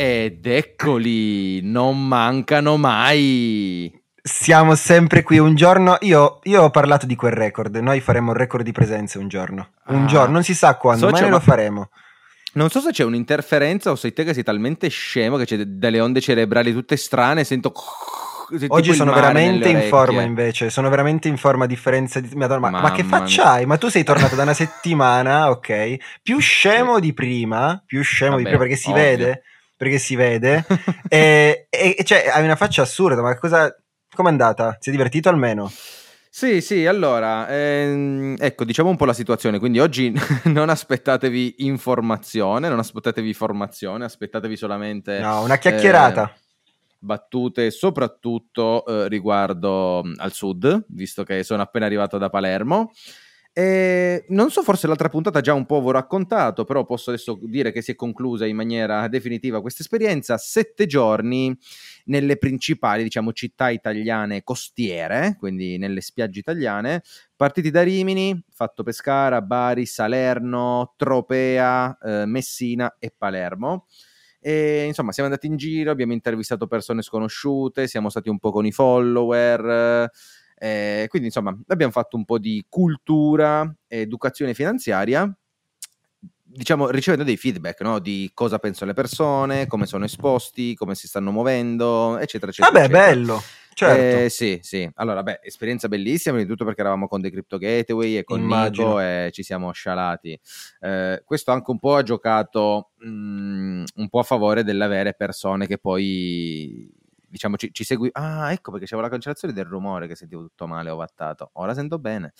Ed eccoli, non mancano mai. Siamo sempre qui un giorno. Io, io, ho parlato di quel record. Noi faremo un record di presenze un giorno. Un ah, giorno, non si sa quando, so ma noi lo faremo. Non so se c'è un'interferenza o sei te che sei talmente scemo che c'è delle onde cerebrali tutte strane. Sento. Oggi sono veramente in forma invece, sono veramente in forma a differenza di... Madonna, ma, ma che faccia hai? Ma tu sei tornato da una settimana, ok? Più scemo di prima, più scemo Vabbè, di prima perché si ovvio. vede perché si vede. e, e, cioè, hai una faccia assurda, ma cosa... Com'è andata? Si è divertito almeno? Sì, sì, allora, ehm, ecco, diciamo un po' la situazione, quindi oggi non aspettatevi informazione, non aspettatevi formazione, aspettatevi solamente... No, una chiacchierata. Eh, battute soprattutto eh, riguardo al sud, visto che sono appena arrivato da Palermo. E non so, forse l'altra puntata già un po' vi raccontato, però posso adesso dire che si è conclusa in maniera definitiva questa esperienza. Sette giorni nelle principali, diciamo, città italiane costiere, quindi nelle spiagge italiane, partiti da Rimini, fatto Pescara, Bari, Salerno, Tropea, eh, Messina e Palermo. E insomma, siamo andati in giro, abbiamo intervistato persone sconosciute, siamo stati un po' con i follower. Eh, quindi insomma abbiamo fatto un po' di cultura, educazione finanziaria, diciamo ricevendo dei feedback no? di cosa pensano le persone, come sono esposti, come si stanno muovendo, eccetera, eccetera. Vabbè, eccetera. bello. Certo. Eh, sì, sì. Allora, beh, esperienza bellissima, prima di tutto perché eravamo con dei crypto gateway e con Immagino. Nico e ci siamo scialati. Eh, questo anche un po' ha giocato mh, mm, un po' a favore dell'avere persone che poi diciamo ci, ci segui. Ah, ecco perché c'era la cancellazione del rumore che sentivo tutto male, ovattato. Ora sento bene.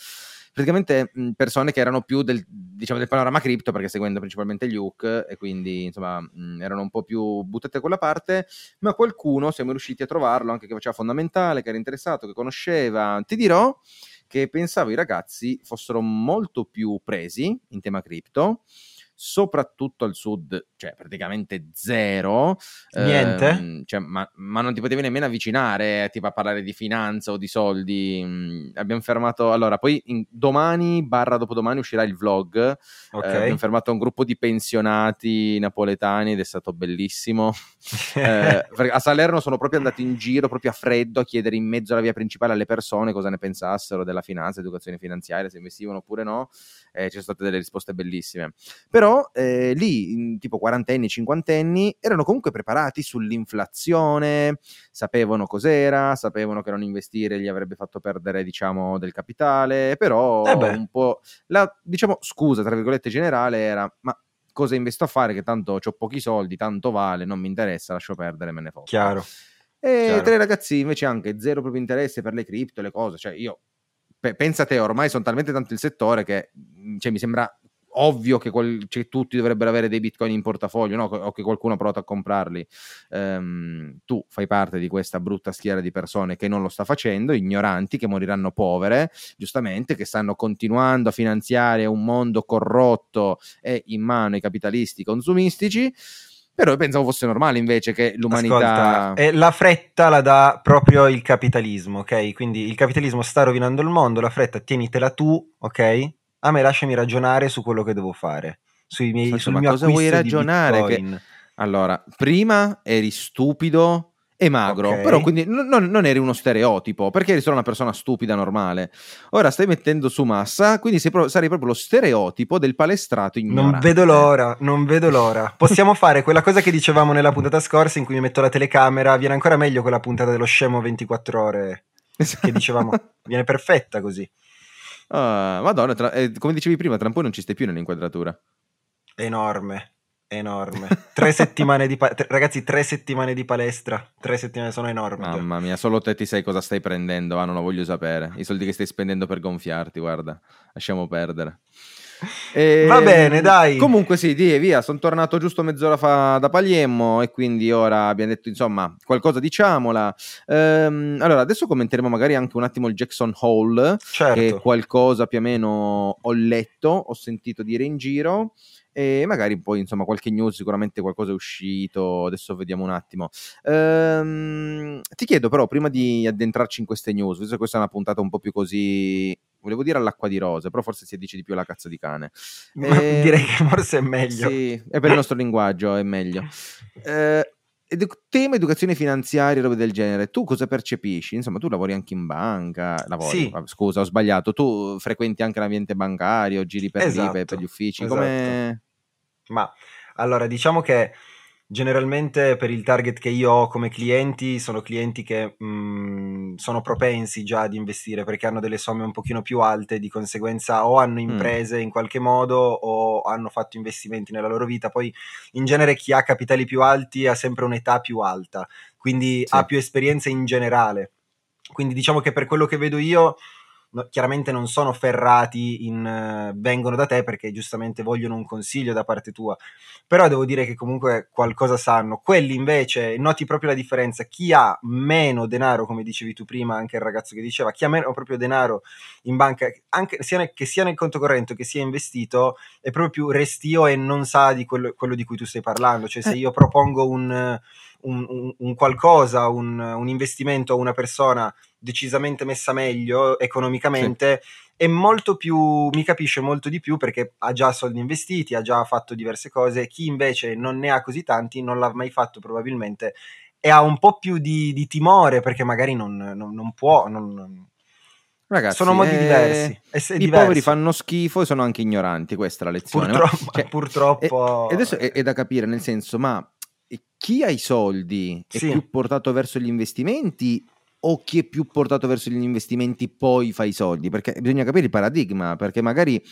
Praticamente mh, persone che erano più del, diciamo, del panorama cripto, perché seguendo principalmente hook, e quindi insomma mh, erano un po' più buttate da quella parte, ma qualcuno siamo riusciti a trovarlo anche che faceva fondamentale, che era interessato, che conosceva. Ti dirò che pensavo i ragazzi fossero molto più presi in tema cripto soprattutto al sud, cioè praticamente zero. Niente? Ehm, cioè, ma, ma, non ti potevi nemmeno avvicinare tipo a parlare di finanza o di soldi. Mm, abbiamo fermato, allora, poi in, domani barra dopodomani uscirà il vlog. Eh, okay. Eh, abbiamo fermato un gruppo di pensionati napoletani ed è stato bellissimo. eh, a Salerno sono proprio andati in giro, proprio a freddo, a chiedere in mezzo alla via principale alle persone cosa ne pensassero della finanza, educazione finanziaria, se investivano oppure no. Eh, ci sono state delle risposte bellissime. Però però eh, lì, tipo quarantenni, cinquantenni, erano comunque preparati sull'inflazione, sapevano cos'era, sapevano che non investire gli avrebbe fatto perdere, diciamo, del capitale, però eh un po' la, diciamo, scusa, tra virgolette, generale era, ma cosa investo a fare che tanto ho pochi soldi, tanto vale, non mi interessa, lascio perdere, me ne foto. Chiaro. E Chiaro. tre ragazzi invece anche zero proprio interesse per le cripto, le cose, cioè io pensa te, ormai sono talmente tanto il settore che cioè, mi sembra ovvio che, quel, cioè, tutti dovrebbero avere dei bitcoin in portafoglio no? o che qualcuno ha provato a comprarli. Um, tu fai parte di questa brutta schiera di persone che non lo sta facendo, ignoranti, che moriranno povere, giustamente, che stanno continuando a finanziare un mondo corrotto e in mano ai capitalisti consumistici. Però io pensavo fosse normale invece che l'umanità. Ascolta, la fretta la dà proprio il capitalismo, ok? Quindi il capitalismo sta rovinando il mondo, la fretta tienitela tu, ok? A me lasciami ragionare su quello che devo fare. Sui miei, Faccio, sul ma mio cosa vuoi ragionare? Che... Allora, prima eri stupido e magro, okay. però quindi non, non, eri uno stereotipo, perché eri solo una persona stupida normale. Ora stai mettendo su massa, quindi sei pro- sarei proprio lo stereotipo del palestrato ignorante. Non vedo l'ora, non vedo l'ora. Possiamo fare quella cosa che dicevamo nella puntata scorsa in cui mi metto la telecamera, viene ancora meglio quella puntata dello scemo 24 ore che dicevamo, viene perfetta così. Ah, Madonna, tra, eh, come dicevi prima, tra un po' non ci stai più nell'inquadratura. Enorme, enorme. tre settimane di pa- tre, ragazzi, tre settimane di palestra. Tre settimane sono enormi. Mamma mia, solo te ti sai cosa stai prendendo. Ah, non lo voglio sapere. I soldi che stai spendendo per gonfiarti, guarda. Lasciamo perdere. E, Va bene, dai. Comunque sì, di, via, sono tornato giusto mezz'ora fa da Pagliemmo e quindi ora abbiamo detto, insomma, qualcosa diciamola. Ehm, allora, adesso commenteremo magari anche un attimo il Jackson Hole, certo. che qualcosa più o meno ho letto, ho sentito dire in giro e magari poi insomma qualche news sicuramente qualcosa è uscito adesso vediamo un attimo ehm, ti chiedo però prima di addentrarci in queste news visto che questa è una puntata un po' più così volevo dire all'acqua di rose, però forse si dice di più alla cazzo di cane. Eh, direi che forse è meglio. Sì, è per il nostro linguaggio, è meglio. Eh, edu- tema educazione finanziaria, robe del genere, tu cosa percepisci? Insomma, tu lavori anche in banca, lavori, sì. scusa, ho sbagliato, tu frequenti anche l'ambiente bancario, giri per esatto, lì, per gli uffici, esatto. come... Ma allora, diciamo che Generalmente per il target che io ho come clienti sono clienti che mh, mhmm, sono propensi già ad investire perché hanno delle somme un pochino più alte, di conseguenza o hanno imprese mm. in qualche modo o hanno fatto investimenti nella loro vita. Poi in genere chi ha capitali più alti ha sempre un'età più alta, quindi sì. ha più esperienze in generale. Quindi diciamo che per quello che vedo io no, chiaramente non sono ferrati in uh, vengono da te perché giustamente vogliono un consiglio da parte tua, però devo dire che comunque qualcosa sanno. Quelli invece noti proprio la differenza, chi ha meno denaro, come dicevi tu prima, anche il ragazzo che diceva, chi ha meno proprio denaro in banca, anche sia nel, che sia nel conto corrente che sia investito, è proprio più restio e non sa di quello, quello di cui tu stai parlando, cioè se eh. io propongo un un, un, un qualcosa, un, un, investimento a una persona decisamente messa meglio economicamente, sì. è molto più, mi capisce molto di più perché ha già soldi investiti, ha già fatto diverse cose. Chi invece non ne ha così tanti, non l'ha mai fatto probabilmente e ha un po' più di, di timore perché magari non, non, non può. Non, Ragazzi, sono modi eh, diversi. I diverso. poveri fanno schifo e sono anche ignoranti, questa è la lezione. Purtroppo. Cioè, purtroppo... E, adesso è, è, da capire, nel senso, ma chi ha i soldi è sì. più portato verso gli investimenti o chi è più portato verso gli investimenti poi fa i soldi? Perché bisogna capire il paradigma, perché magari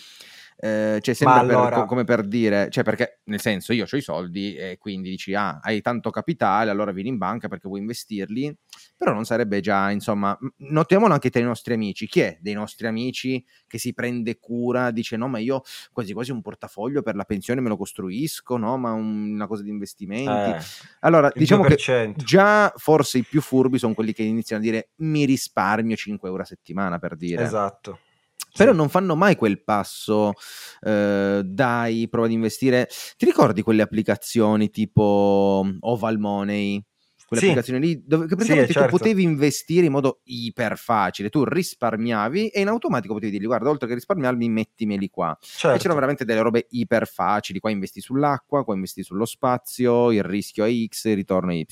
eh, cioè sembra allora... per, come per dire, cioè perché nel senso io ho i soldi e quindi dici ah hai tanto capitale allora vieni in banca perché vuoi investirli, però non sarebbe già insomma, notiamolo anche tra i nostri amici, chi è dei nostri amici che si prende cura, dice no ma io quasi quasi un portafoglio per la pensione me lo costruisco, no ma un, una cosa di investimenti. Eh, allora diciamo 2%. che già forse i più furbi sono quelli che iniziano a dire mi risparmio 5 euro a settimana per dire. Esatto però non fanno mai quel passo, eh, dai, prova ad investire. Ti ricordi quelle applicazioni tipo Oval Money? Quelle sì. applicazioni lì dove praticamente sì, certo. tu potevi investire in modo iper facile, tu risparmiavi e in automatico potevi dirgli guarda oltre che risparmiarmi mettimeli qua. Certo. E c'erano veramente delle robe iper facili, qua investi sull'acqua, qua investi sullo spazio, il rischio è X, il ritorno è Y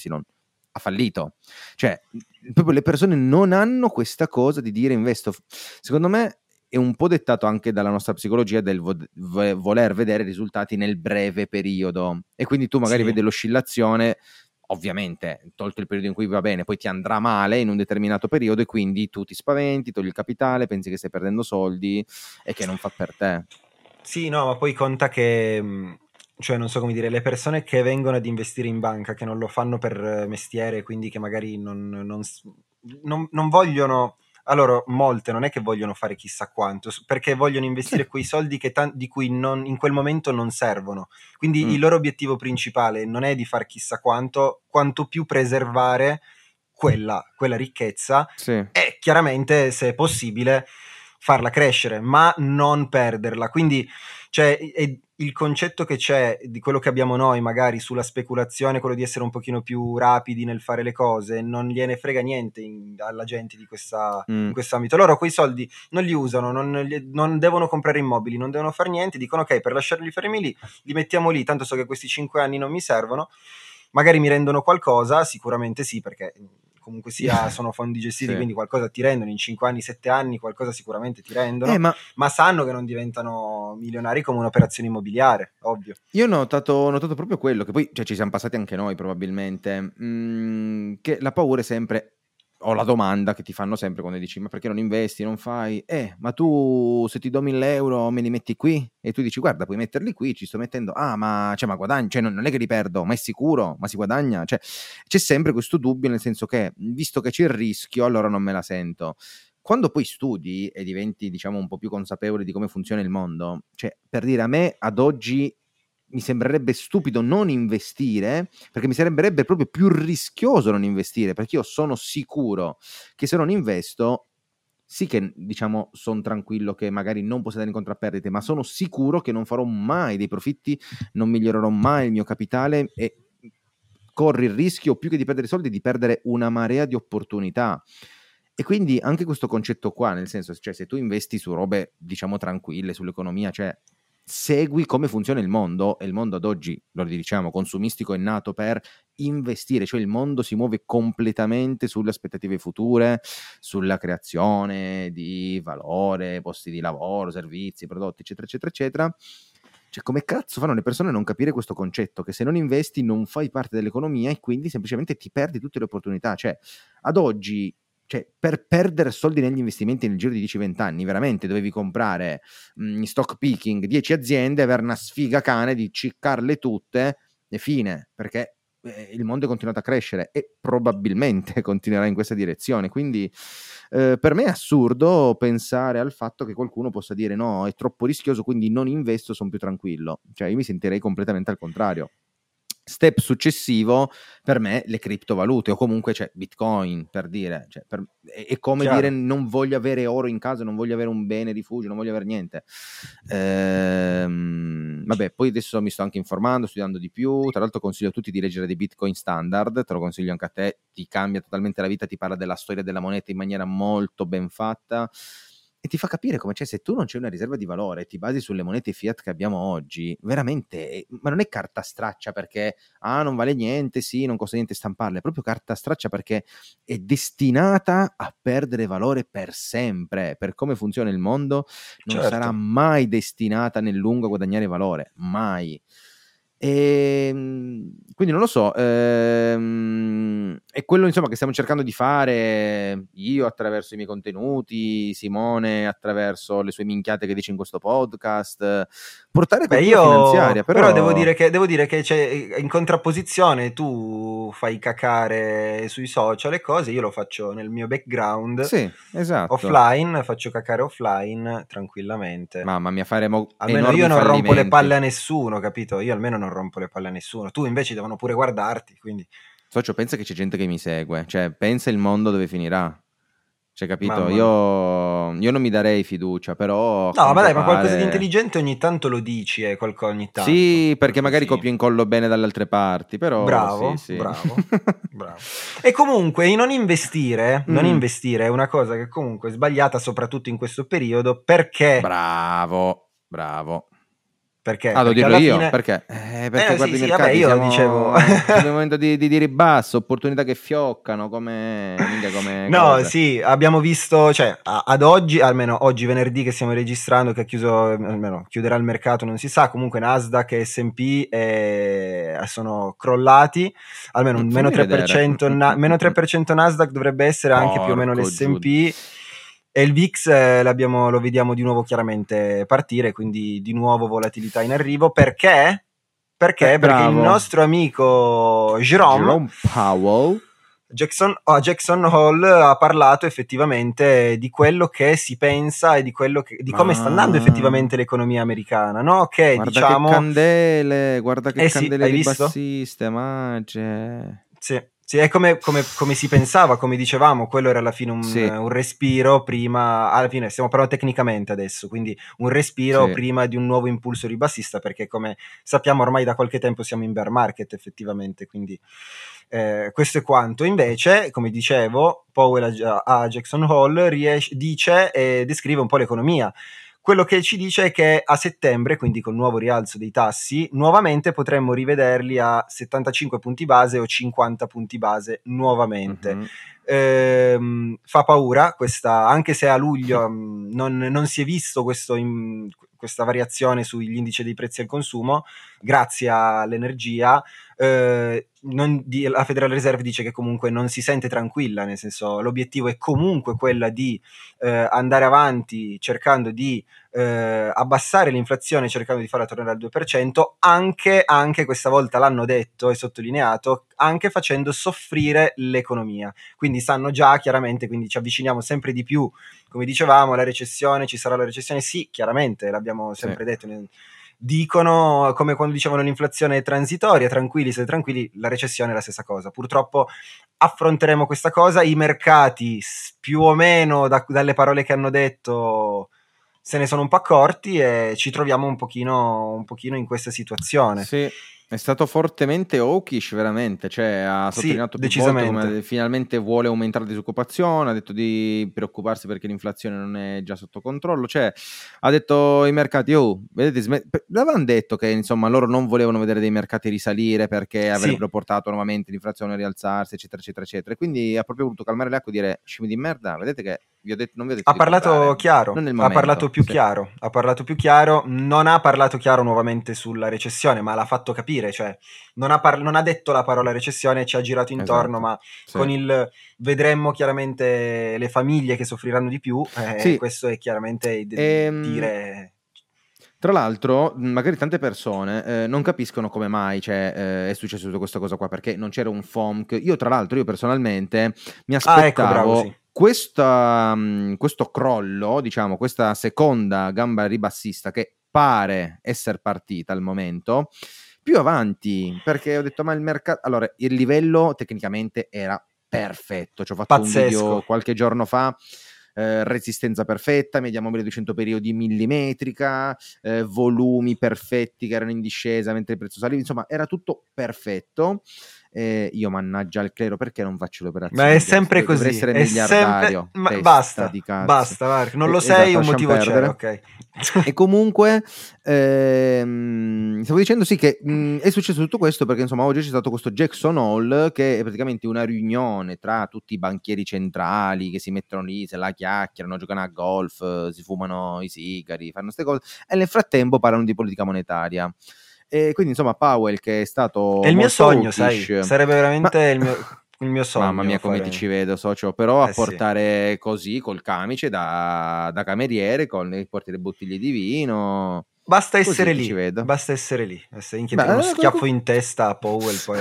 ha fallito. Cioè, proprio le persone non hanno questa cosa di dire investo. Secondo me è un po' dettato anche dalla nostra psicologia del vo- voler vedere risultati nel breve periodo e quindi tu magari sì. vedi l'oscillazione ovviamente tolto il periodo in cui va bene poi ti andrà male in un determinato periodo e quindi tu ti spaventi, togli il capitale, pensi che stai perdendo soldi e che non fa per te. Sì, no, ma poi conta che mm, cioè non so come dire, le persone che vengono ad investire in banca, che non lo fanno per mestiere, quindi che magari non, non, non, non vogliono allora molte non è che vogliono fare chissà quanto, perché vogliono investire quei soldi tan- di cui non, in quel momento non servono. Quindi mm. il loro obiettivo principale non è di fare chissà quanto, quanto più preservare quella, quella ricchezza sì. e chiaramente, se è possibile, farla crescere, ma non perderla. Quindi cioè, è, il concetto che c'è di quello che abbiamo noi magari sulla speculazione, quello di essere un pochino più rapidi nel fare le cose, non gliene frega niente in, alla gente di questa, mm. questo ambito. Loro quei soldi non li usano, non, non, devono comprare immobili, non devono fare niente, dicono ok, per lasciarli fermi lì, li mettiamo lì, tanto so che questi cinque anni non mi servono, magari mi rendono qualcosa, sicuramente sì, perché comunque sia sono fondi gestiti, sì. quindi qualcosa ti rendono in 5 anni, 7 anni, qualcosa sicuramente ti rendono, eh, ma... ma... sanno che non diventano milionari come un'operazione immobiliare, ovvio. Io ho notato, ho notato proprio quello, che poi cioè, ci siamo passati anche noi probabilmente, mm, che la paura è sempre ho la domanda che ti fanno sempre quando dici ma perché non investi, non fai? Eh, ma tu se ti do 1000 euro me li metti qui? E tu dici guarda puoi metterli qui, ci sto mettendo, ah ma, cioè, ma guadagni, cioè, non, non, è che li perdo, ma è sicuro, ma si guadagna? Cioè, c'è sempre questo dubbio nel senso che visto che c'è il rischio allora non me la sento. Quando poi studi e diventi diciamo un po' più consapevole di come funziona il mondo, cioè per dire a me ad oggi mi sembrerebbe stupido non investire, perché mi sembrerebbe proprio più rischioso non investire, perché io sono sicuro che se non investo, sì che diciamo sono tranquillo che magari non posso andare incontro a perdite, ma sono sicuro che non farò mai dei profitti, non migliorerò mai il mio capitale e corri il rischio più che di perdere soldi di perdere una marea di opportunità. E quindi anche questo concetto qua, nel senso, cioè se tu investi su robe, diciamo, tranquille, sull'economia, cioè segui come funziona il mondo e il mondo ad oggi, lo diciamo, consumistico è nato per investire, cioè il mondo si muove completamente sulle aspettative future, sulla creazione di valore, posti di lavoro, servizi, prodotti, eccetera, eccetera, eccetera. Cioè, come cazzo fanno le persone a non capire questo concetto? Che se non investi non fai parte dell'economia e quindi semplicemente ti perdi tutte le opportunità. Cioè, ad oggi cioè, per perdere soldi negli investimenti nel giro di 10-20 anni, veramente dovevi comprare in stock picking 10 aziende, avere una sfiga cane di ciccarle tutte e fine, perché eh, il mondo è continuato a crescere e probabilmente continuerà in questa direzione. Quindi eh, per me è assurdo pensare al fatto che qualcuno possa dire no, è troppo rischioso, quindi non investo, sono più tranquillo. Cioè, io mi sentirei completamente al contrario. Step successivo per me le criptovalute o comunque c'è cioè, Bitcoin per dire, cioè, per, è, è, come Chiaro. dire non voglio avere oro in casa, non voglio avere un bene rifugio, non voglio avere niente. Ehm, vabbè, poi adesso mi sto anche informando, studiando di più, tra l'altro consiglio a tutti di leggere dei Bitcoin Standard, te lo consiglio anche a te, ti cambia totalmente la vita, ti parla della storia della moneta in maniera molto ben fatta e ti fa capire come c'è, se tu non c'è una riserva di valore, ti basi sulle monete fiat che abbiamo oggi, veramente, eh, ma non è carta straccia perché, ah, non vale niente, sì, non costa niente stamparla, è proprio carta straccia perché è destinata a perdere valore per sempre, per come funziona il mondo, non certo. sarà mai destinata nel lungo a guadagnare valore, mai. E, ehm, quindi non lo so, ehm, è quello insomma che stiamo cercando di fare io attraverso i miei contenuti, Simone attraverso le sue minchiate che dice in questo podcast, portare Beh, io, finanziaria. Però... però devo dire che, devo dire che in contrapposizione tu fai cacare sui social e cose, io lo faccio nel mio background, sì, esatto. offline, faccio cacare offline tranquillamente. Mamma mia, faremo Almeno io non rompo le palle a nessuno, capito? Io almeno non rompo le palle a nessuno. Tu invece devono pure guardarti, quindi... Socio, pensa che c'è gente che mi segue, cioè pensa il mondo dove finirà. Cioè, capito? Io, io, non mi darei fiducia, però. No, ma dai, ma qualcosa di intelligente ogni tanto lo dici, eh, qualcosa ogni tanto. Sì, perché magari sì. copio e incollo bene dalle altre parti, però. Bravo, sì, sì. bravo, bravo. E comunque, non investire, mm. non investire è una cosa che comunque è sbagliata, soprattutto in questo periodo, perché. Bravo, bravo. Perché? Ah, lo dirò io, fine... perché? Eh, perché eh, guardi sì, i mercati, vabbè, io siamo... dicevo... un momento di, di, di, ribasso, opportunità che fioccano, come... come no, cose. sì, abbiamo visto, cioè, ad oggi, almeno oggi venerdì che stiamo registrando, che ha chiuso, almeno chiuderà il mercato, non si sa, comunque Nasdaq e S&P eh, sono crollati, almeno un meno 3%, na- meno 3% Nasdaq dovrebbe essere Porco anche più o meno l'S&P, giù e il VIX eh, lo vediamo di nuovo chiaramente partire, quindi di nuovo volatilità in arrivo. Perché? Perché? Eh, perché il nostro amico Jerome, Jerome Powell Jackson, a Jackson Hall ha parlato effettivamente di quello che si pensa e di, che, di come ah. sta andando effettivamente l'economia americana, no? Che guarda diciamo... che candele, guarda che eh candele sì, bassiste, magie. Sì, sì, è come, come, come, si pensava, come dicevamo, quello era alla fine un, sì. un, respiro prima, alla fine stiamo parlando tecnicamente adesso, quindi un respiro sì. prima di un nuovo impulso ribassista, perché come sappiamo ormai da qualche tempo siamo in bear market effettivamente, quindi eh, questo è quanto. Invece, come dicevo, Powell a, a Jackson Hall riesce, dice e descrive un po' l'economia quello che ci dice è che a settembre, quindi col nuovo rialzo dei tassi, nuovamente potremmo rivederli a 75 punti base o 50 punti base nuovamente. Mm-hmm. Ehm, fa paura questa, anche se a luglio mh, non, non, si è visto questo in, questa variazione sugli indici dei prezzi al consumo, grazie all'energia. Eh, di, la Federal Reserve dice che comunque non si sente tranquilla, nel senso l'obiettivo è comunque quella di eh, andare avanti cercando di eh, abbassare l'inflazione, cercando di farla tornare al 2%, anche, anche questa volta l'hanno detto e sottolineato, anche facendo soffrire l'economia. Quindi sanno già chiaramente, quindi ci avviciniamo sempre di più, come dicevamo, la recessione, ci sarà la recessione, sì, chiaramente, l'abbiamo sempre sì. detto. Dicono, come quando dicevano l'inflazione è transitoria, tranquilli, siete tranquilli, la recessione è la stessa cosa. Purtroppo affronteremo questa cosa, i mercati più o meno da, dalle parole che hanno detto se ne sono un po' accorti e ci troviamo un pochino, un pochino in questa situazione. Sì, è stato fortemente hawkish, veramente, cioè ha sottolineato sì, come finalmente vuole aumentare la disoccupazione, ha detto di preoccuparsi perché l'inflazione non è già sotto controllo, cioè ha detto ai mercati, oh, vedete, sm- avevano detto che insomma loro non volevano vedere dei mercati risalire perché avrebbero sì. portato nuovamente l'inflazione a rialzarsi, eccetera, eccetera, eccetera, quindi ha proprio voluto calmare le acque e dire, scimi di merda, vedete che vi ho detto, non vi ho detto ha parlato comprare, chiaro, ha parlato più sì. chiaro, ha parlato più chiaro, non ha parlato chiaro nuovamente sulla recessione, ma l'ha fatto capire, cioè non ha, par- non ha detto la parola recessione, ci ha girato intorno, esatto. ma sì. con il vedremmo chiaramente le famiglie che soffriranno di più, eh, sì. questo è chiaramente d- ehm... dire... Tra l'altro, magari tante persone eh, non capiscono come mai cioè, eh, è successo tutta questa cosa qua, perché non c'era un FOMC. Io, tra l'altro, io personalmente mi aspettavo ah, ecco, bravo, sì questa, um, questo crollo, diciamo, questa seconda gamba ribassista che pare essere partita al momento, più avanti, perché ho detto, ma il mercato... Allora, il livello tecnicamente era perfetto, ci ho fatto Pazzesco. un video qualche giorno fa, eh, resistenza perfetta, media mobile 200 periodi millimetrica, eh, volumi perfetti che erano in discesa mentre il prezzo saliva, insomma era tutto perfetto eh, io mannaggia il clero perché non faccio le operazioni? Ma è sempre così. Dovrei essere è miliardario. Sempre... Ma basta, basta, Mark. non lo sei, esatto, un motivo c'è, ok. e comunque ehm, stavo dicendo sì che mh, è successo tutto questo perché insomma oggi c'è stato questo Jackson Hall che è praticamente una riunione tra tutti i banchieri centrali che si mettono lì, se la chiacchierano, giocano a golf, si fumano i sigari, fanno queste cose e nel frattempo parlano di politica monetaria. E quindi insomma Powell che è stato... È il mio sogno, sai, sarebbe veramente Ma... il mio il mio sogno. Mamma mia, come fare... ti ci vedo, socio. Però eh, a portare sì. così col camice da, da cameriere, con porti le bottiglie di vino. Basta essere lì, basta essere lì, basta Beh, uno schiaffo in testa a Powell poi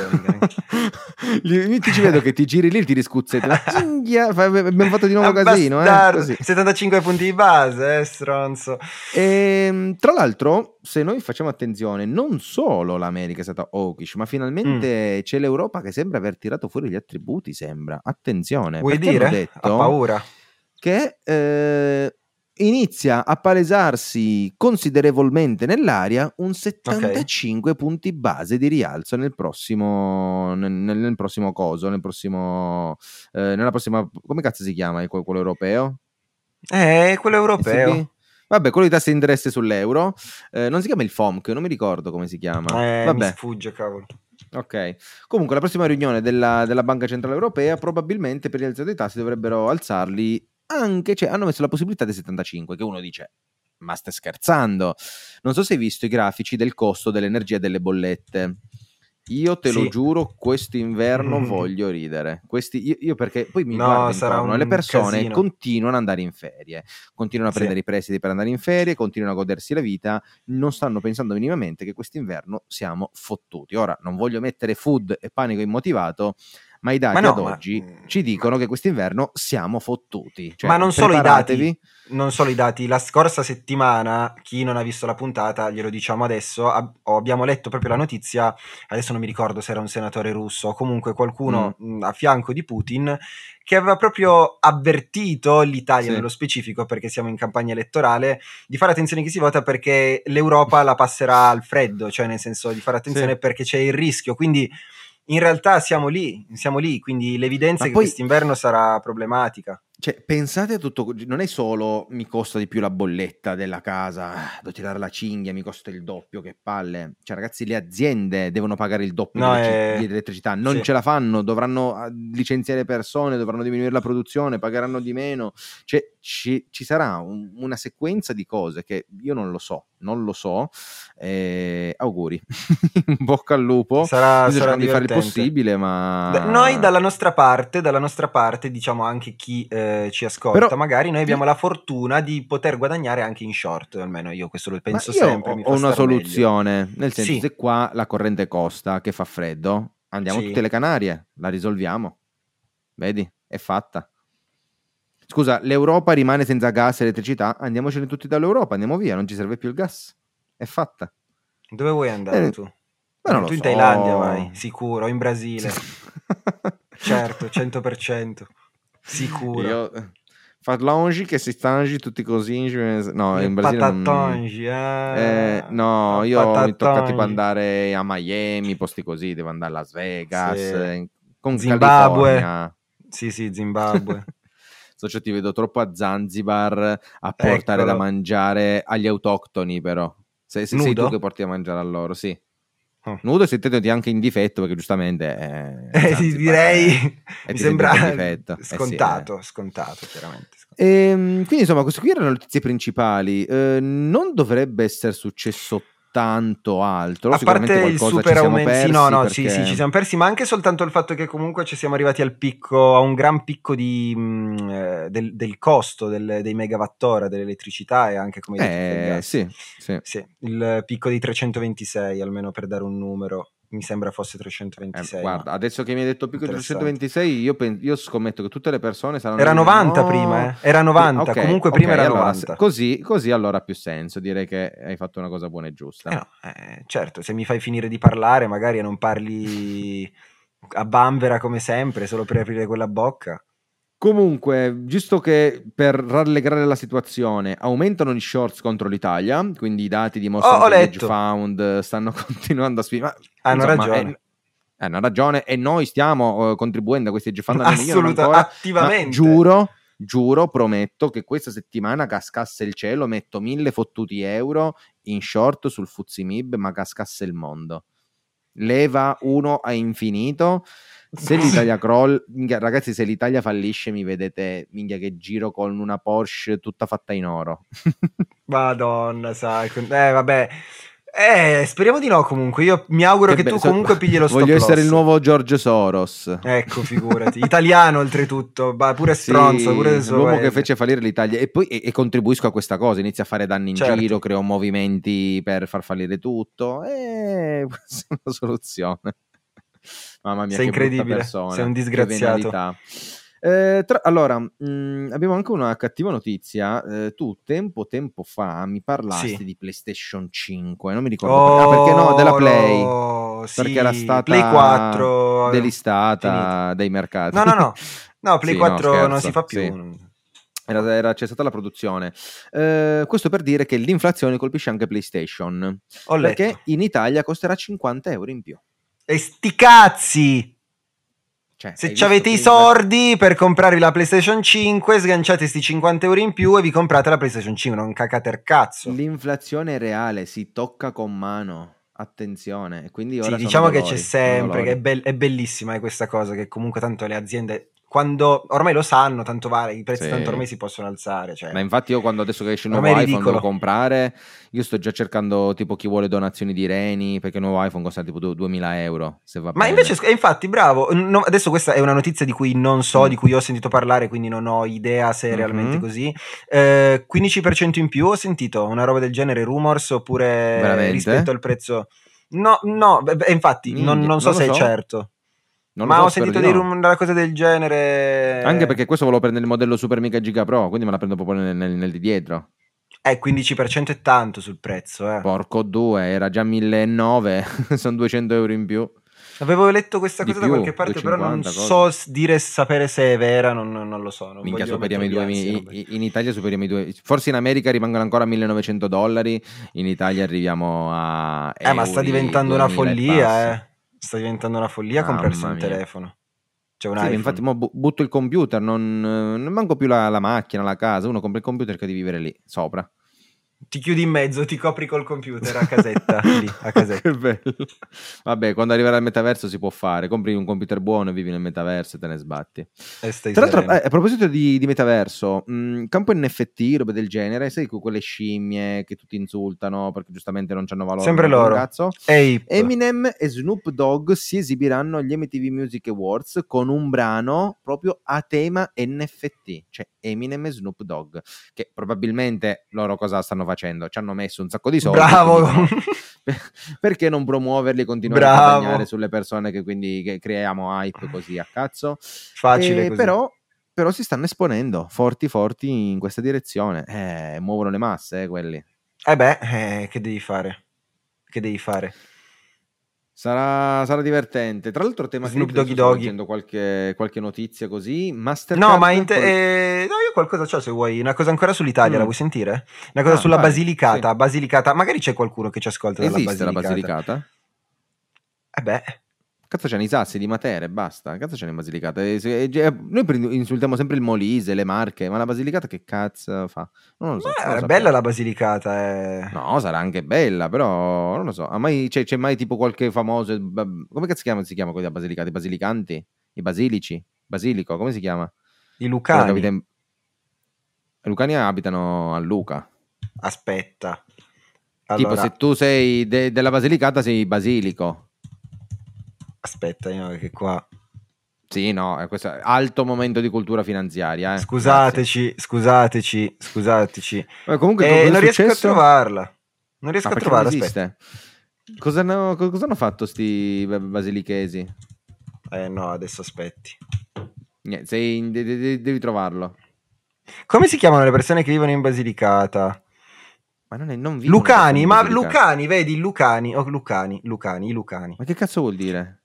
mi ti ci vedo che ti giri lì e ti riscuzzi abbiamo fatto di nuovo casino eh? 75 punti di base, eh, stronzo. E, ehm, tra l'altro se noi facciamo attenzione non solo l'America è stata hawkish ma finalmente mm. c'è l'Europa che sembra aver tirato fuori gli attributi sembra, attenzione vuoi dire? Detto ha paura. che eh, inizia a palesarsi considerevolmente nell'aria un 75 okay. punti base di rialzo nel prossimo, nel, nel prossimo coso, nel prossimo, eh, nella prossima, come cazzo si chiama quello europeo? Eh, quello europeo. Vabbè, quello di tasse di interesse sull'euro, eh, non si chiama il FOMC, non mi ricordo come si chiama. Eh, Vabbè. mi sfugge, cavolo. Ok, comunque la prossima riunione della, della Banca Centrale Europea probabilmente per rialzare i tassi dovrebbero alzarli anche, cioè, hanno messo la possibilità del 75, che uno dice, ma stai scherzando? Non so se hai visto i grafici del costo dell'energia e delle bollette. Io te sì. lo giuro, quest'inverno mm. voglio ridere. Questi, io, io, perché poi mi no, intorno, le persone casino. continuano ad andare in ferie, continuano a prendere sì. i prestiti per andare in ferie, continuano a godersi la vita, non stanno pensando minimamente che quest'inverno siamo fottuti. Ora, non voglio mettere food e panico immotivato, ma i dati ma no, ad oggi ma... ci dicono che quest'inverno siamo fottuti. Cioè, ma non solo i dati, non solo i dati, la scorsa settimana, chi non ha visto la puntata, glielo diciamo adesso, ab- abbiamo letto proprio la notizia, adesso non mi ricordo se era un senatore russo o comunque qualcuno mm. mh, a fianco di Putin, che aveva proprio avvertito l'Italia sì. nello specifico, perché siamo in campagna elettorale, di fare attenzione chi si vota perché l'Europa la passerà al freddo, cioè nel senso di fare attenzione sì. perché c'è il rischio. Quindi in realtà siamo lì, siamo lì, quindi l'evidenza Ma è che poi... quest'inverno sarà problematica. Cioè, pensate a tutto, non è solo mi costa di più la bolletta della casa, ah, devo tirare la cinghia, mi costa il doppio, che palle. Cioè, ragazzi, le aziende devono pagare il doppio no, di, è... di, elettricità, non sì. ce la fanno, dovranno ah, licenziare persone, dovranno diminuire la produzione, pagheranno di meno. Cioè, ci, ci sarà un, una sequenza di cose che io non lo so, non lo so. Eh, auguri, bocca al lupo. Sarà, sarà di fare il possibile, ma... Beh, noi dalla nostra parte, dalla nostra parte, diciamo anche chi... Eh, ci ascolta, Però, magari noi abbiamo la fortuna di poter guadagnare anche in short, almeno io questo lo penso sempre. Ho, una soluzione, meglio. nel senso sì. se qua la corrente costa, che fa freddo, andiamo sì. tutte le Canarie, la risolviamo. Vedi, è fatta. Scusa, l'Europa rimane senza gas e elettricità, andiamocene tutti dall'Europa, andiamo via, non ci serve più il gas. È fatta. Dove vuoi andare eh, tu? Ma tu in so. Thailandia vai, sicuro, in Brasile. certo, 100%. Sicuro. Io Farlongi che si stangi tutti così. No, in Brasile non... eh, eh, no, io patattongi. mi tocca tipo andare a Miami, posti così, devo andare a Las Vegas, sì. Eh, con Zimbabwe. California. Sì, sì, Zimbabwe. Socio ti vedo troppo a Zanzibar a portare Eccolo. da mangiare agli autoctoni però. Se, se sei tu che porti a mangiare a loro, sì. Nudo e ti anche in difetto perché giustamente eh, eh, direi eh, mi sembra scontato, eh sì, scontato chiaramente. Scontato. E, ehm, quindi insomma queste qui erano le notizie principali. Eh, non dovrebbe essere successo tanto altro. A parte il super aumento, no, no, perché... sì, sì, ci siamo persi, ma anche soltanto il fatto che comunque ci siamo arrivati al picco, a un gran picco di, mh, mm, eh, del, del, costo del, dei megawattora dell'elettricità e anche come eh, sì, sì. sì, il picco di 326, almeno per dare un numero mi sembra fosse 326. Eh, guarda, adesso che mi hai detto piccolo 326, io, pen- io, scommetto che tutte le persone saranno... Era 90 no. prima, eh? Era 90, okay, comunque prima okay, era allora, 90. Così, così, allora ha più senso, direi che hai fatto una cosa buona e giusta. Eh no, eh, certo, se mi fai finire di parlare magari non parli a bambera come sempre, solo per aprire quella bocca. Comunque, giusto che per rallegrare la situazione, aumentano gli shorts contro l'Italia, quindi i dati dimostrano oh, che Edge Found stanno continuando a spingere. Hanno insomma, ragione. È, hanno ragione e noi stiamo uh, contribuendo a questi Found. Assolutamente, attivamente. Giuro, giuro, prometto che questa settimana cascasse il cielo, metto mille fottuti euro in short sul Fuzimib, ma cascasse il mondo. Leva uno a infinito se l'Italia croll, ragazzi, se l'Italia fallisce, mi vedete minchia che giro con una Porsche tutta fatta in oro. Madonna, sai, eh vabbè. Eh, speriamo di no comunque. Io mi auguro che, che tu so, comunque pigli lo stop Voglio loss. essere il nuovo George Soros. Ecco, figurati. Italiano oltretutto, pure stronzo, sì, pure L'uomo che fece fallire l'Italia. E poi e, e contribuisco a questa cosa, inizia a fare danni in certo. giro, creo movimenti per far fallire tutto. E questa è una soluzione. Mamma mia, sei incredibile, persona, sei un disgraziato. Eh, tra, allora, mh, mm, abbiamo anche una cattiva notizia. Eh, tu tempo tempo fa mi parlasti sì. di PlayStation 5, non mi ricordo oh, perché. Ah, perché no, della Play. Oh, perché sì, era stata Play 4 delistata finita. dai mercati. No, no, no. No, Play sì, 4 no, scherzo, non si fa più. Sì. Era, era cessata la produzione. Eh, questo per dire che l'inflazione colpisce anche PlayStation. Ho perché letto. in Italia costerà 50 euro in più. E sti cazzi! Cioè, Se avete i soldi per comprarvi la PlayStation 5, sganciate sti 50 euro in più e vi comprate la PlayStation 5, non cacate il cazzo. L'inflazione è reale, si tocca con mano. Attenzione, quindi ora sì, diciamo dolori, che c'è sempre, che è, be- è bellissima è questa cosa, che comunque tanto le aziende quando ormai lo sanno, tanto vale, i prezzi sì. tanto ormai si possono alzare. Cioè. Ma infatti io quando adesso che esce il nuovo iPhone ridicolo. devo comprare, io sto già cercando tipo chi vuole donazioni di reni, perché il nuovo iPhone costa tipo 2000 euro, se va Ma bene. invece, infatti, bravo, no, adesso questa è una notizia di cui non so, mm. di cui ho sentito parlare, quindi non ho idea se è realmente mm-hmm. così. Eh, 15% in più ho sentito, una roba del genere, rumors, oppure Veramente? rispetto al prezzo... No, no, beh, infatti, mm, non, non, so non se so. è certo. Non Ma so, ho sentito dire no. una cosa del genere. Anche perché questo volevo prendere il modello Super Mega Giga Pro, quindi me la prendo proprio nel, nel, nel di dietro. Eh, 15% è tanto sul prezzo, eh. Porco due, era già 1.900, sono 200 euro in più. Avevo letto questa cosa più, da qualche parte, però non cosa. so dire sapere se è vera, non, non lo so. Non Minchia, superiamo i due. In, in Italia superiamo i due. Forse in America rimangono ancora 1900 dollari, in Italia arriviamo a. Eh, ma sta diventando una follia, eh. Sta diventando una follia Mamma comprarsi un telefono. Cioè un sì, infatti mo butto il computer, non, non manco più la, la, macchina, la casa, uno compra il computer e cerca di vivere lì, sopra ti chiudi in mezzo, ti copri col computer a casetta. lì, a casetta. che bello. Vabbè, quando arriverà il metaverso si può fare. Compri un computer buono e vivi nel metaverso e te ne sbatti. Tra l'altro, eh, a proposito di, di metaverso, mh, mm, campo NFT, robe del genere, sai quelle scimmie che tutti insultano perché giustamente non hanno valore. Sempre loro. Cazzo. Eminem e Snoop Dogg si esibiranno agli MTV Music Awards con un brano proprio a tema NFT, cioè Eminem e Snoop Dogg, che probabilmente loro cosa stanno facendo? Ci hanno messo un sacco di soldi. Bravo! perché non promuoverli e continuare Bravo. a guadagnare sulle persone che quindi che creiamo hype così a cazzo? Facile e, Però, però si stanno esponendo forti forti in questa direzione. Eh, muovono le masse, eh, quelli. Eh beh, eh, che devi fare? Che devi fare? Sarà, sarà, divertente. Tra l'altro, tema Snoop Doggy Doggy. Qualche, qualche notizia così. Mastercard. No, ma te- poi... eh, no, io qualcosa c'ho se vuoi. Una cosa ancora sull'Italia, mm. la vuoi sentire? Una cosa ah, sulla vai, Basilicata. Sì. Basilicata. Magari c'è qualcuno che ci ascolta Esiste dalla Basilicata. la Basilicata? Eh beh. Cazzo c'hanno i sassi di Matera e basta. Cazzo c'hanno in Basilicata. Noi insultiamo sempre il Molise, le Marche, ma la Basilicata che cazzo fa? Non lo so. Ma è bella la Basilicata. Eh. No, sarà anche bella, però non lo so. Mai, c'è, c'è, mai tipo qualche famoso... Come cazzo si chiama, si chiama quelli Basilicata? I basilicanti? I basilici? Basilico, come si chiama? I lucani. In... I lucani abitano a Luca. Aspetta. Allora... Tipo se tu sei de- della Basilicata sei basilico. Aspetta, io che qua... Sì, no, è questo alto momento di cultura finanziaria. Eh. Scusateci, Grazie. scusateci, scusateci. Beh, comunque, eh, non riesco a trovarla. Non riesco Ma a trovarla. Aspetta. Cosa hanno, cosa hanno fatto sti basilichesi? Eh no, adesso aspetti. Niente, sei, devi, devi trovarlo. Come si chiamano le persone che vivono in Basilicata? Ma non è non Lucani, ma Lucani, vedi, Lucani, oh, Lucani, Lucani, Lucani. Ma che cazzo vuol dire?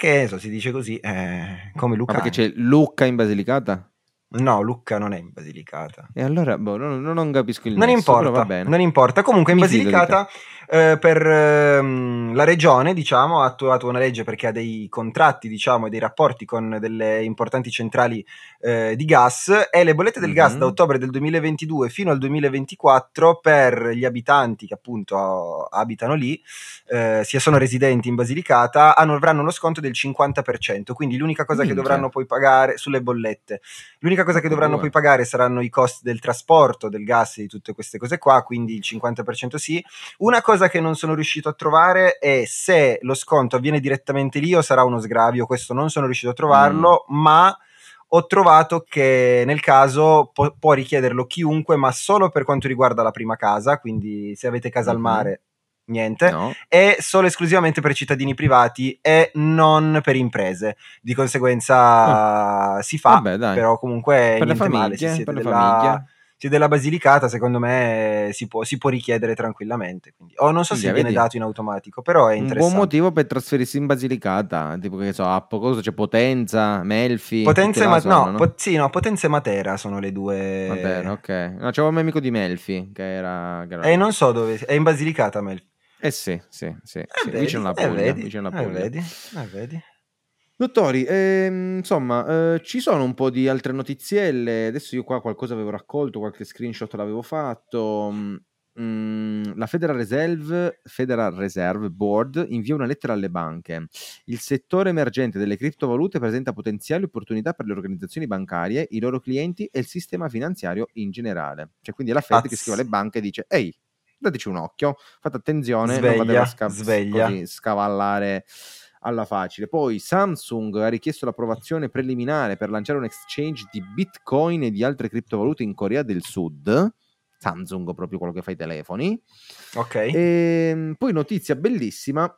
Che so, si dice così, eh, come Luca. Ma perché c'è Lucca in Basilicata? No, Lucca non è in Basilicata. E allora, boh, non, non, capisco il non nesso, importa, Non importa. Comunque in Mi Basilicata eh, per ehm, la regione, diciamo, ha attuato una legge perché ha dei contratti, diciamo, e dei rapporti con delle importanti centrali eh, di gas e le bollette del mm-hmm. gas da ottobre del 2022 fino al 2024 per gli abitanti che appunto abitano lì, eh, sia sono residenti in Basilicata, hanno, avranno uno sconto del 50%. Quindi l'unica cosa Minchia. che dovranno poi pagare sulle bollette, l'unica cosa che dovranno poi pagare saranno i costi del trasporto, del gas e di tutte queste cose qua, quindi il 50% sì. Una cosa cosa che non sono riuscito a trovare è se lo sconto avviene direttamente lì o sarà uno sgravio. Questo non sono riuscito a trovarlo, mm. ma ho trovato che nel caso po- può richiederlo chiunque, ma solo per quanto riguarda la prima casa, quindi se avete casa mm-hmm. al mare, niente, no. e solo esclusivamente per cittadini privati e non per imprese. Di conseguenza oh. si fa, Vabbè, però comunque per niente famiglie, male se siete della... se della Basilicata, secondo me si può, si può richiedere tranquillamente. Quindi, o non so Quindi, se viene dato in automatico, però è interessante. Un buon motivo per trasferirsi in Basilicata, tipo che so, a cosa c'è Potenza, Melfi. Potenza e Ma- no, po- sì, no, Potenza e Matera sono le due. Matera, ok. No, c'era un mio amico di Melfi che era. Che era... Eh, non so dove, è in Basilicata Melfi. Eh sì, sì, sì, eh, sì. vicino alla Puglia. Eh, vedi, vicino alla eh, Puglia. Eh, vedi, eh, vedi. Dottori, ehm, insomma, eh, ci sono un po' di altre notizielle. Adesso io qua qualcosa avevo raccolto, qualche screenshot l'avevo fatto. Mm, la Federal Reserve, Federal Reserve Board invia una lettera alle banche. Il settore emergente delle criptovalute presenta potenziali opportunità per le organizzazioni bancarie, i loro clienti e il sistema finanziario in generale. Cioè, quindi è la Fed Az. che scrive alle banche e dice: Ehi, dateci un occhio, fate attenzione, sveglia, non fate sca- sveglia. Così, scavallare alla facile. Poi Samsung ha richiesto l'approvazione preliminare per lanciare un exchange di Bitcoin e di altre criptovalute in Corea del Sud. Samsung, proprio quello che fa i telefoni. Ok. E ehm, poi notizia bellissima.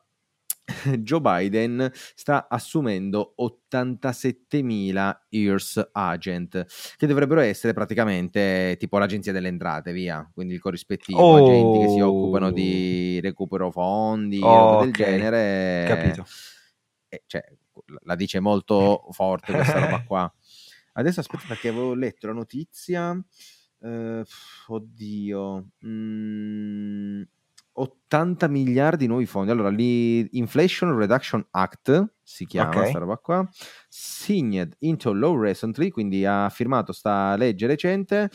Joe Biden sta assumendo 87.000 EARS agent, che dovrebbero essere praticamente tipo l'agenzia delle entrate, via, quindi il corrispettivo, oh. agenti che si occupano di recupero fondi, oh, del okay. genere. Capito eh, cioè, la dice molto forte questa roba qua. Adesso aspetta perché avevo letto la notizia. Uh, oddio. Mm, 80 miliardi di nuovi fondi. Allora, l'Inflation Reduction Act si chiama okay. questa roba qua. Signed into law recently, quindi ha firmato sta legge recente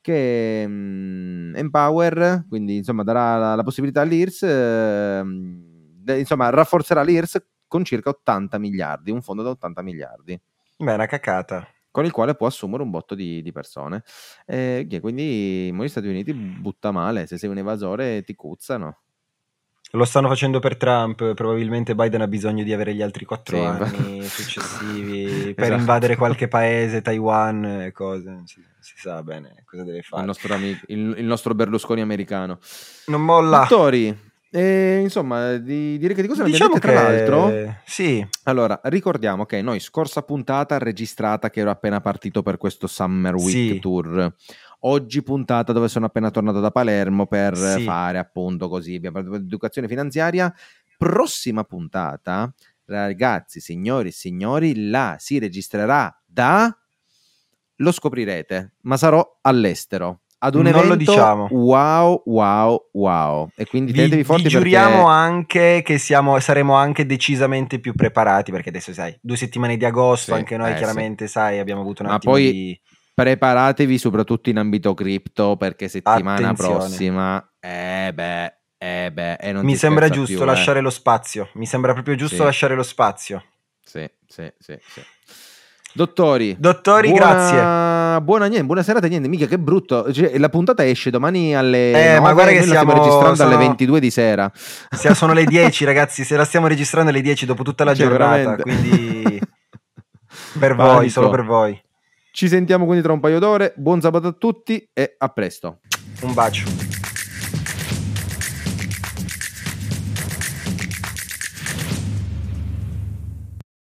che um, Empower, quindi insomma darà la, la possibilità all'IRS, eh, de, insomma rafforzerà l'IRS con circa 80 miliardi, un fondo da 80 miliardi. Beh, una cacata. Con il quale può assumere un botto di, di persone. Eh, quindi gli Stati Uniti butta male, se sei un evasore ti cuzzano. Lo stanno facendo per Trump, probabilmente Biden ha bisogno di avere gli altri quattro sì, anni successivi per esatto. invadere qualche paese, Taiwan e cose, si, si, sa bene cosa deve fare. Il nostro, amico, il, il nostro Berlusconi americano. Non molla. Dottori, e, insomma, di, direi che di cosa diciamo ne tra l'altro. Sì. Allora, ricordiamo che noi scorsa puntata registrata che ero appena partito per questo Summer Week sì. Tour. Oggi puntata dove sono appena tornato da Palermo per sì. fare appunto così, abbiamo parlato di educazione finanziaria. prossima puntata, ragazzi, signori e signori, la si registrerà da... Lo scoprirete, ma sarò all'estero ad un non evento lo diciamo. wow wow wow e quindi tenetevi forti vi giuriamo perché... anche che siamo, saremo anche decisamente più preparati perché adesso sai due settimane di agosto sì, anche noi eh, chiaramente sì. sai abbiamo avuto un Ma attimo poi di preparatevi soprattutto in ambito cripto perché settimana Attenzione. prossima eh beh eh beh e mi sembra giusto più, lasciare eh. lo spazio mi sembra proprio giusto sì. lasciare lo spazio sì sì sì, sì. Dottori, Dottori buona, grazie. Buona, niente, buona serata, niente, mica che brutto. Cioè, la puntata esce domani alle eh, 9, ma guarda che stiamo, stiamo registrando sono, alle 22 di sera. Sono le 10 ragazzi, se la stiamo registrando alle 10 dopo tutta la cioè, giornata, veramente. quindi per Panico. voi, solo per voi. Ci sentiamo quindi tra un paio d'ore, buon sabato a tutti e a presto. Un bacio.